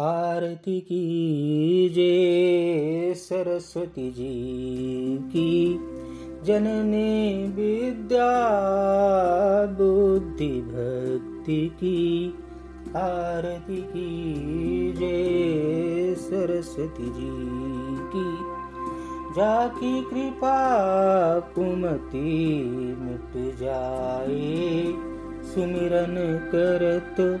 आरती की जे सरस्वती जी की। जननी विद्या बुद्धि भक्ति की। आरती की जे सरस्वती जी की। जाकी कृपा कुमति मिट जाए। सुमिरन करत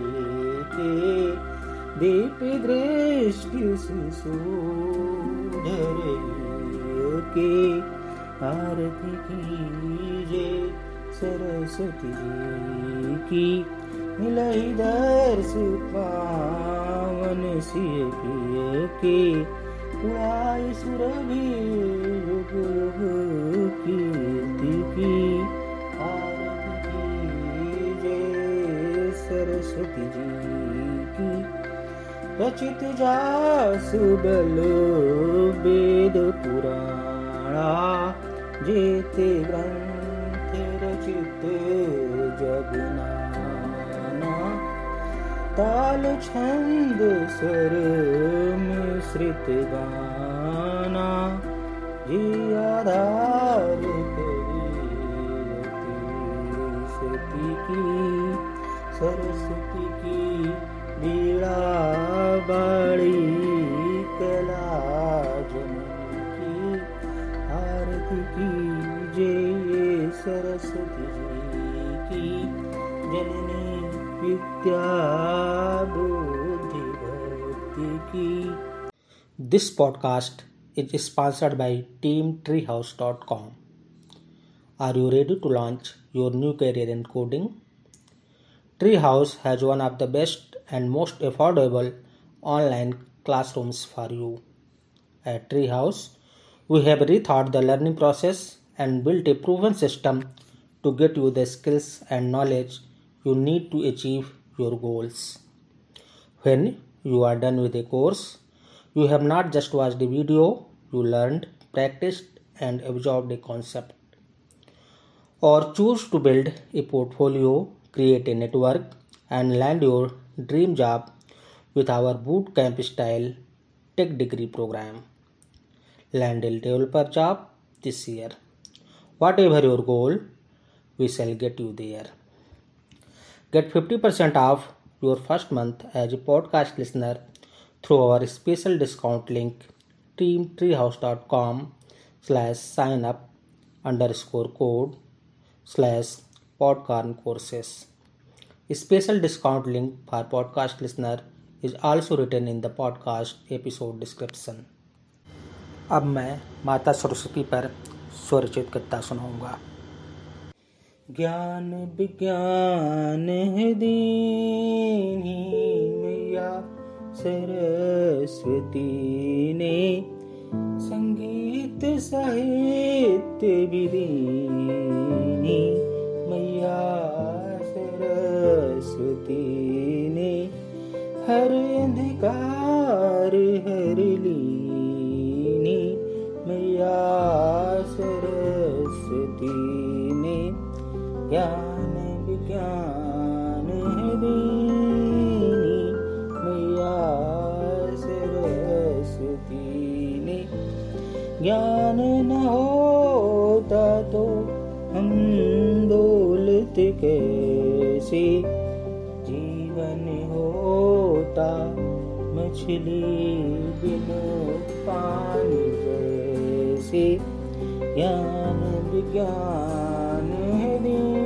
के दीप दृष्टि सुधर के आरती कीजे सरस्वती जी की। मिलई दर्श पावन सिय के उड़ाई सुरभि युग युग कीर्ति की आरती सरस्वती जी। रचित जासु बल वेद पुराणा जेते ग्रंथ रचित जगनाना। ताल छंद स्वर मिश्रित गाना जी आधार सती की सरस्वती की बीड़ा बाड़ी कला की आरती की सरस्वती जी की जननी विद्या बुद्धि भक्ति की This podcast is sponsored by TeamTreehouse.com. Are you ready to launch your new career in coding? Treehouse has one of the best and most affordable online classrooms for you. At Treehouse, we have rethought the learning process and built a proven system to get you the skills and knowledge you need to achieve your goals. When you are done with a course, you have not just watched a video, you learned, practiced, and absorbed a concept. Or choose to build a portfolio, create a network, and land your dream job with our bootcamp style tech degree program. Land a developer job this year. Whatever your goal, we shall get you there. Get 50% off your first month as a podcast listener through our special discount link teamtreehouse.com slash sign up underscore code slash podcorn courses. A special discount link for podcast listener is also written in the podcast episode description. अब मैं माता सरस्वती पर स्वरचित कविता सुनाऊँगा ज्ञान विज्ञान है दीनी मैया सरस्वती ने संगीत साहित्य विदीनी ने हर अंधकार हर लीनी मैया सरस्वती ने ज्ञान विज्ञान है दीनी मैया सरस्वती ने। ज्ञान न होता तो हम दौलत कैसे? जीवन होता मछली बिन पानी जैसे। ज्ञान विज्ञान है दीनी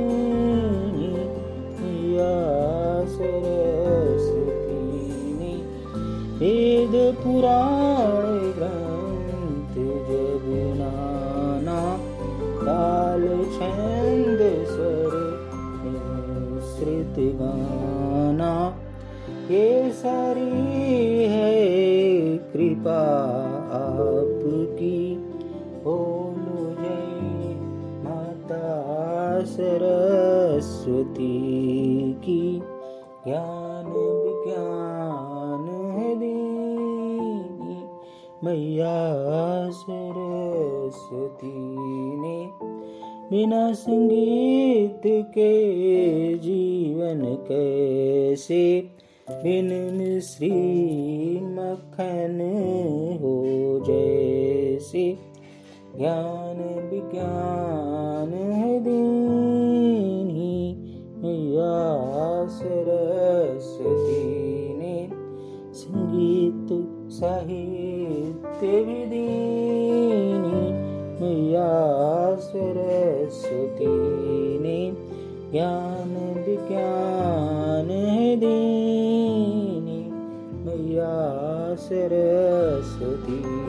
वेद पुराण ग्रंथ जग नाना काल गाना। ये सारी है कृपा आपकी। बोलो जय माता सरस्वती की। ज्ञान विज्ञान है मैया सरस्वती ने। बिना संगीत के जीवन कैसे? बिन मिश्री मक्खन हो जैसे। ज्ञान विज्ञान है दीनी मैया सरस्वती ने संगीत साहित्य विदीनी मैया सरस्वती ने ज्ञान विज्ञान दीनी। मैया सरस्वती